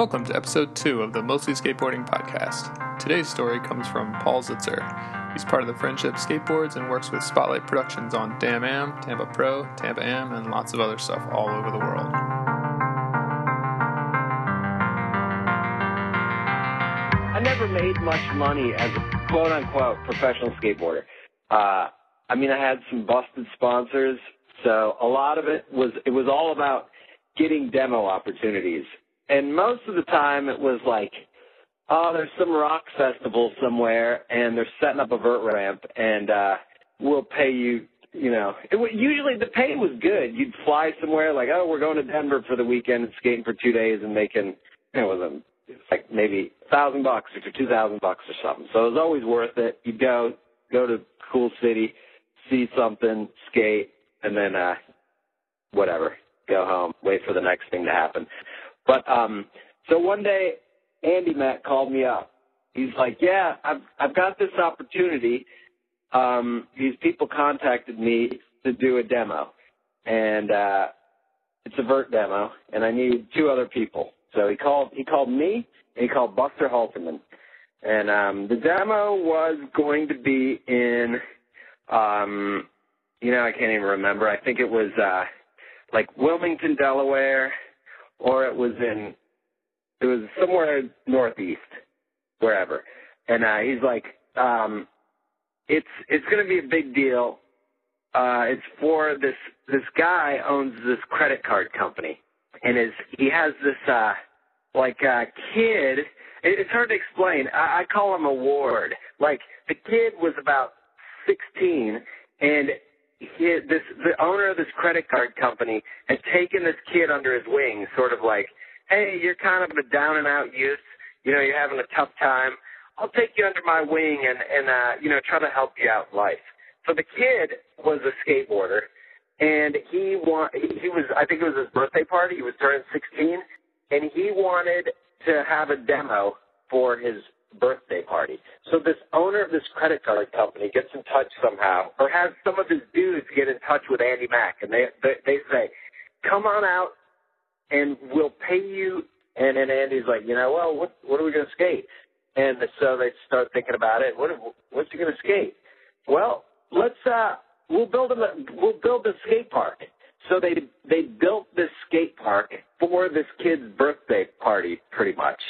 Welcome to episode two of the Mostly Skateboarding podcast. Today's story comes from Paul Zitzer. He's part of the Friendship Skateboards and works with Spotlight Productions on Damn Am, Tampa Pro, Tampa Am, and lots of other stuff all over the world. I never made much money as a quote unquote professional skateboarder. Uh, I mean, I had some busted sponsors, so a lot of it was it was all about getting demo opportunities. And most of the time it was like, oh, there's some rock festival somewhere and they're setting up a vert ramp and uh we'll pay you you know, it usually the pay was good. You'd fly somewhere like, oh, we're going to Denver for the weekend and skating for two days and making it was a like maybe a thousand bucks or two thousand bucks or something. So it was always worth it. You'd go go to cool city, see something, skate, and then uh whatever, go home, wait for the next thing to happen. But um so one day Andy Mack called me up. He's like, "Yeah, I've I've got this opportunity. Um these people contacted me to do a demo and uh it's a vert demo and I need two other people." So he called he called me and he called Buster Halterman. And um the demo was going to be in um you know, I can't even remember. I think it was uh like Wilmington, Delaware, or it was in it was somewhere northeast, wherever. And uh he's like, um it's it's gonna be a big deal. Uh it's for this this guy owns this credit card company and is he has this uh like uh kid it, it's hard to explain. I, I call him a ward. Like the kid was about sixteen and this the owner of this credit card company had taken this kid under his wing, sort of like, hey, you're kind of a down and out youth, you know, you're having a tough time. I'll take you under my wing and and uh, you know try to help you out in life. So the kid was a skateboarder, and he want he was I think it was his birthday party. He was turning 16, and he wanted to have a demo for his birthday party. So this owner of this credit card company gets in touch somehow, or has some of his dudes get in touch with Andy Mack, and they they, they say, "Come on out, and we'll pay you." And then Andy's like, "You know, well, what what are we going to skate?" And so they start thinking about it. What what's he going to skate? Well, let's uh, we'll build a we'll build a skate park. So they they built this skate park for this kid's birthday party, pretty much,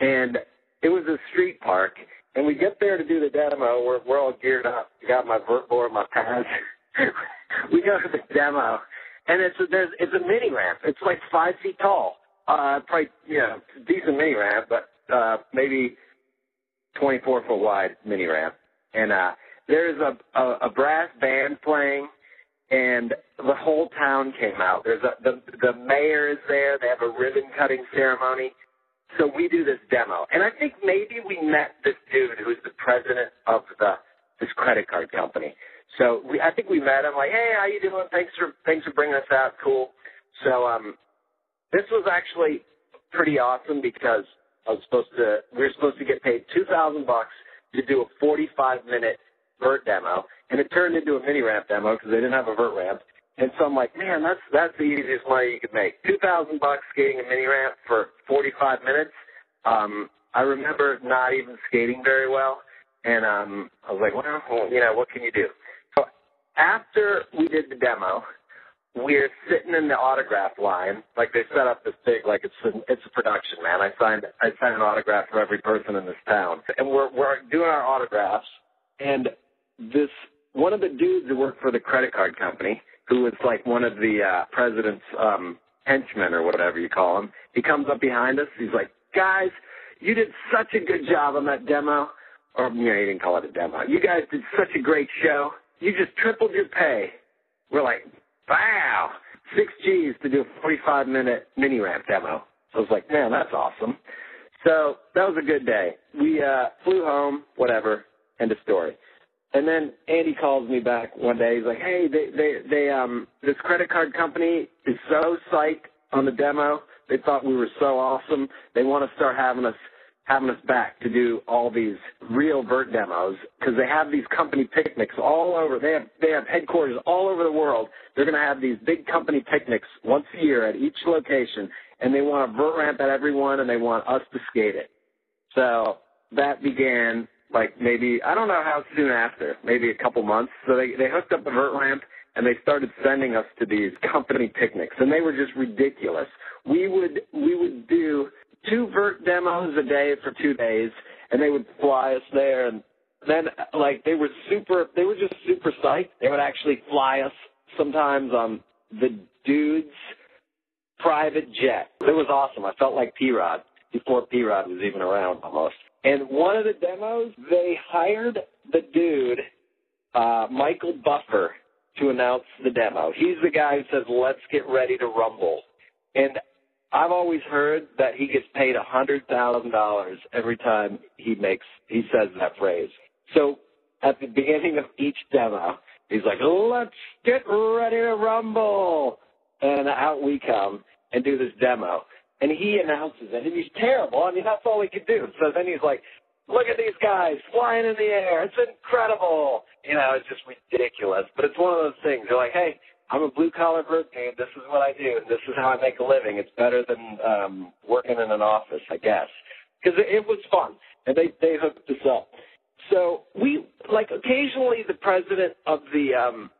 and it was a street park, and we get there to do the demo. We're we're all geared up. I got my vert board, my pads. we go to the demo, and it's a, there's it's a mini ramp. It's like five feet tall. Uh, probably you know decent mini ramp, but uh, maybe 24 foot wide mini ramp. And uh, there's a, a a brass band playing, and the whole town came out. There's a the the mayor is there. They have a ribbon cutting ceremony so we do this demo, and I think maybe we met this dude who's the president of the this credit card company. So we, I think we met him. Like, hey, how you doing? Thanks for thanks for bringing us out. Cool. So um, this was actually pretty awesome because I was supposed to we were supposed to get paid two thousand bucks to do a forty five minute vert demo, and it turned into a mini ramp demo because they didn't have a vert ramp. And so I'm like, man, that's that's the easiest money you could make. Two thousand bucks skating a mini ramp for forty five minutes. Um, I remember not even skating very well, and um, I was like, well, you know, what can you do? So after we did the demo, we're sitting in the autograph line. Like they set up this big, like it's a, it's a production, man. I signed I signed an autograph for every person in this town, and we're we're doing our autographs, and this one of the dudes who worked for the credit card company who was like one of the uh, president's um, henchmen or whatever you call him. He comes up behind us. He's like, guys, you did such a good job on that demo. Or, you know, he didn't call it a demo. You guys did such a great show. You just tripled your pay. We're like, wow, six G's to do a 45 minute mini ramp demo. So I was like, man, that's awesome. So that was a good day. We uh, flew home, whatever, end of story. And then Andy calls me back one day. He's like, "Hey, they they they um this credit card company is so psyched on the demo. They thought we were so awesome. They want to start having us having us back to do all these real vert demos because they have these company picnics all over. They have they have headquarters all over the world. They're going to have these big company picnics once a year at each location, and they want a vert ramp at everyone, and they want us to skate it. So that began like maybe I don't know how soon after, maybe a couple months. So they they hooked up the vert ramp and they started sending us to these company picnics, and they were just ridiculous. We would we would do two vert demos a day for two days, and they would fly us there, and then like they were super, they were just super psyched. They would actually fly us sometimes on the dude's private jet. It was awesome. I felt like P Rod before P Rod was even around almost. And one of the demos, they hired the dude, uh, Michael Buffer, to announce the demo. He's the guy who says, let's get ready to rumble. And I've always heard that he gets paid a hundred thousand dollars every time he makes he says that phrase. So at the beginning of each demo, he's like, "Let's get ready to rumble," and out we come and do this demo. And he announces it, and he's terrible. I mean, that's all he could do. So then he's like, "Look at these guys flying in the air! It's incredible!" You know, it's just ridiculous. But it's one of those things. You're like, "Hey." I'm a blue collar vert dude. This is what I do. This is how I make a living. It's better than um, working in an office, I guess, because it, it was fun, and they they hooked us up. So we like occasionally the president of the um,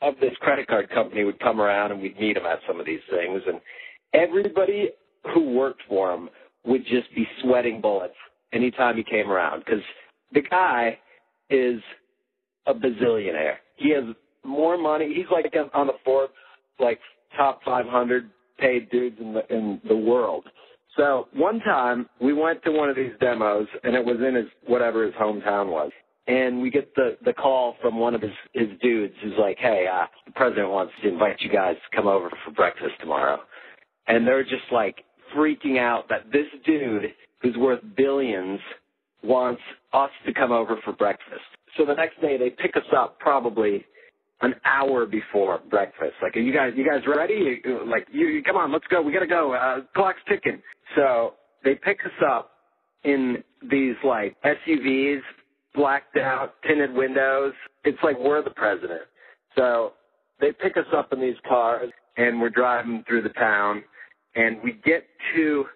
of this credit card company would come around and we'd meet him at some of these things, and everybody who worked for him would just be sweating bullets anytime he came around because the guy is a bazillionaire. He has more money. He's like on the Forbes like top 500 paid dudes in the in the world. So one time we went to one of these demos and it was in his whatever his hometown was. And we get the the call from one of his his dudes who's like, "Hey, uh, the president wants to invite you guys to come over for breakfast tomorrow." And they're just like freaking out that this dude who's worth billions wants us to come over for breakfast. So the next day they pick us up probably an hour before breakfast. Like, are you guys, you guys ready? Like, you, come on, let's go. We gotta go. Uh, clock's ticking. So they pick us up in these like SUVs, blacked out, tinted windows. It's like we're the president. So they pick us up in these cars and we're driving through the town and we get to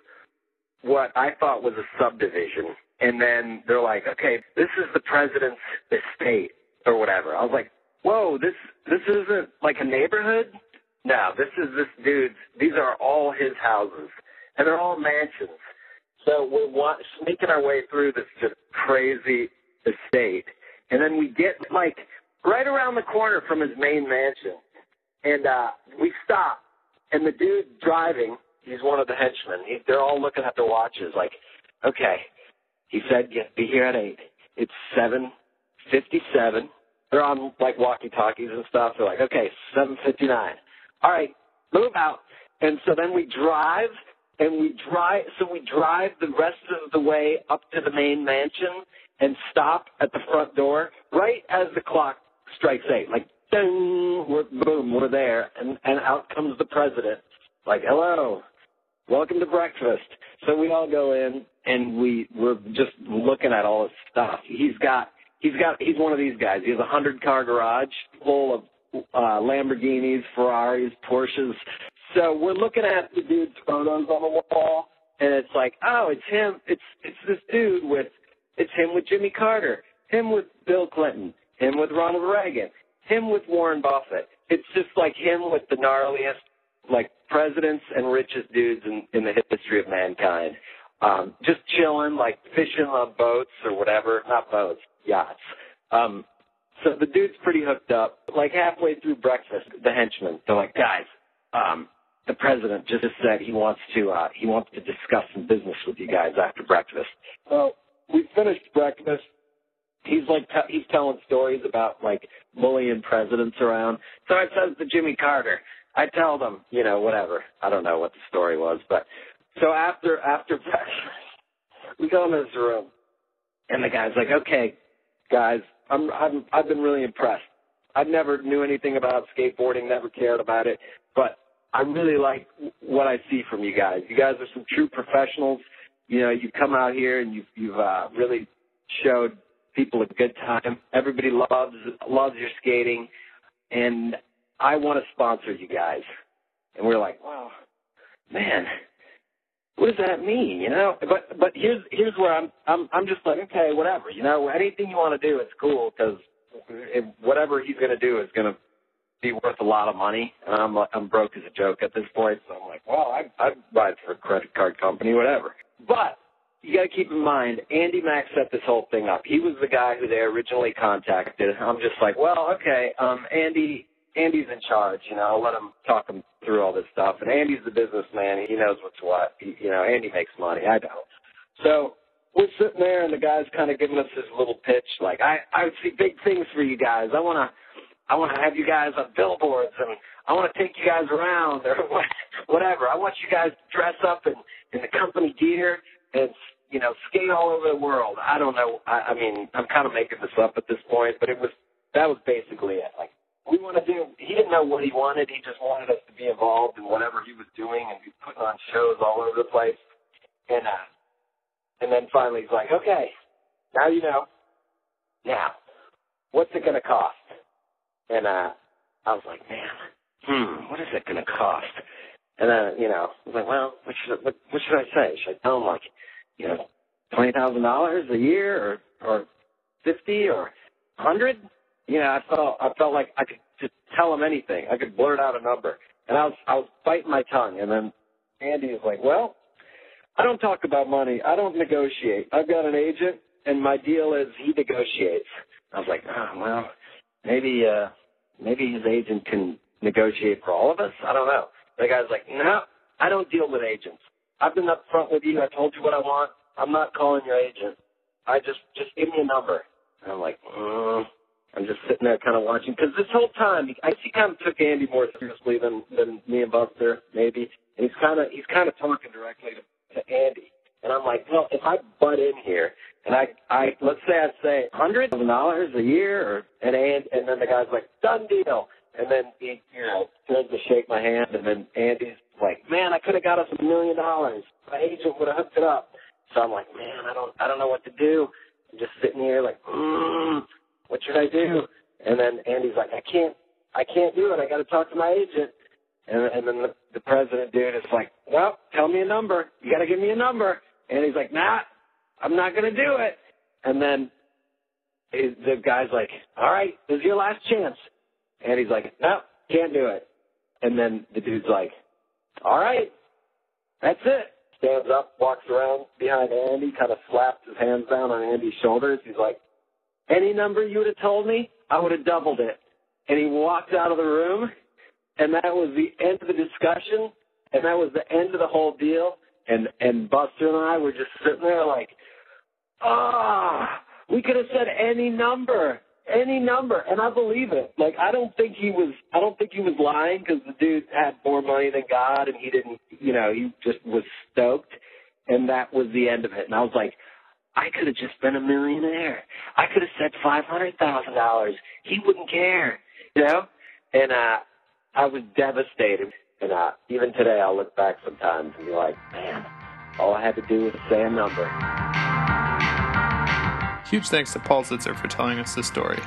what I thought was a subdivision. And then they're like, okay, this is the president's estate or whatever. I was like, whoa, this this isn't like a neighborhood. No, this is this dude's. These are all his houses, and they're all mansions. So we're wa- sneaking our way through this just crazy estate, and then we get like right around the corner from his main mansion, and uh, we stop, and the dude driving, he's one of the henchmen. He, they're all looking at their watches, like, okay, he said, yeah, be here at eight. It's seven fifty-seven they're on like walkie talkies and stuff. They're like, okay, 759. All right, move out. And so then we drive and we drive, so we drive the rest of the way up to the main mansion and stop at the front door right as the clock strikes eight. Like, ding, we're, boom, we're there. And, and out comes the president. Like, hello, welcome to breakfast. So we all go in and we, we're just looking at all his stuff. He's got he's got he's one of these guys. He has a hundred car garage full of uh, Lamborghinis, Ferraris, Porsches. So we're looking at the dude's photos on the wall, and it's like, oh, it's him. It's it's this dude with it's him with Jimmy Carter, him with Bill Clinton, him with Ronald Reagan, him with Warren Buffett. It's just like him with the gnarliest like presidents and richest dudes in, in the history of mankind. Um, just chilling, like fishing on boats or whatever. Not boats, yachts. Um, so the dude's pretty hooked up. Like halfway through breakfast, the henchmen, they're like, guys, um, the president just said he wants to uh, he wants to discuss some business with you guys after breakfast. So we finished breakfast. He's like t- he's telling stories about like bullying presidents around. So I says to Jimmy Carter, I tell them, you know, whatever. I don't know what the story was, but so after after breakfast, we go in this room, and the guy's like, okay, guys, I'm, I'm I've been really impressed. I never knew anything about skateboarding, never cared about it, but I really like what I see from you guys. You guys are some true professionals. You know, you come out here and you've you've uh, really showed people a good time. Everybody loves loves your skating, and I want to sponsor you guys. And we're like, wow, man, what does that mean? You know, but but here's here's where I'm I'm I'm just like okay, whatever. You know, anything you want to do, it's cool because whatever he's going to do is going to be worth a lot of money. And I'm I'm broke as a joke at this point, so I'm like, well, I I it for a credit card company, whatever. But you got to keep in mind, Andy Mack set this whole thing up. He was the guy who they originally contacted. I'm just like, well, okay, um, Andy Andy's in charge. You know, I'll let him talk him through all this stuff. And Andy's the businessman. He knows what's what. He, you know, Andy makes money. I don't. So we're sitting there, and the guy's kind of giving us this little pitch, like, I I see big things for you guys. I want to I want to have you guys on billboards, and I want to take you guys around, or whatever. I want you guys to dress up in in the company gear and you know skate all over the world. I don't know. I, I mean, I'm kind of making this up at this point, but it was that was basically it. Like we want to do. He didn't know what he wanted. He just wanted us to be involved in whatever he was doing and be putting on shows all over the place. And uh, and then finally he's like, okay, now you know. Now, what's it going to cost? And uh, I was like, man, hmm, what is it going to cost? And then you know, I was like, well, what should what, what should I say? Should I tell him like, you know, twenty thousand dollars a year, or or fifty, or hundred? You know, I felt I felt like I could just tell him anything. I could blurt out a number, and I was I was biting my tongue. And then Andy was like, "Well, I don't talk about money. I don't negotiate. I've got an agent, and my deal is he negotiates." I was like, "Oh, well, maybe uh maybe his agent can negotiate for all of us. I don't know." The guy's like, "No, I don't deal with agents. I've been up front with you. I told you what I want. I'm not calling your agent. I just just give me a number." And I'm like, mm. I'm just sitting there kind of watching because this whole time I he kind of took Andy more seriously than than me and Buster maybe, and he's kind of he's kind of talking directly to, to Andy, and I'm like, well, if I butt in here and I I let's say I say hundred thousand dollars a year, or and and and then the guy's like, done deal, and then he you know turns to shake my hand, and then Andy's like, man, I could have got us a million dollars. My agent would have hooked it up. So I'm like, man, I don't I don't know what to do. I'm just sitting here like, mm what should I do? And then Andy's like, I can't, I can't do it. I got to talk to my agent. And, and then the, the president dude is like, well, tell me a number. You got to give me a number. And he's like, nah, I'm not going to do it. And then the guy's like, all right, this is your last chance. And he's like, no, can't do it. And then the dude's like, all right, that's it. Stands up, walks around behind Andy, kind of slaps his hands down on Andy's shoulders. He's like, any number you would have told me, I would have doubled it. And he walked out of the room, and that was the end of the discussion, and that was the end of the whole deal. And and Buster and I were just sitting there like, ah, we could have said any number, any number, and I believe it. Like I don't think he was, I don't think he was lying because the dude had more money than God, and he didn't, you know, he just was stoked, and that was the end of it. And I was like, I could have just been a millionaire. I could have said five hundred thousand dollars. He wouldn't care, you know. And uh, I was devastated. And uh, even today, I'll look back sometimes and be like, man, all I had to do was say a number. Huge thanks to Paul Zitzer for telling us this story.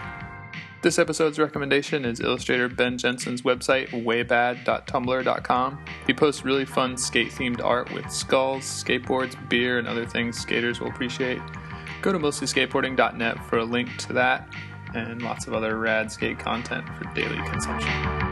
This episode's recommendation is illustrator Ben Jensen's website, waybad.tumblr.com. He posts really fun skate themed art with skulls, skateboards, beer, and other things skaters will appreciate. Go to mostlyskateboarding.net for a link to that and lots of other rad skate content for daily consumption.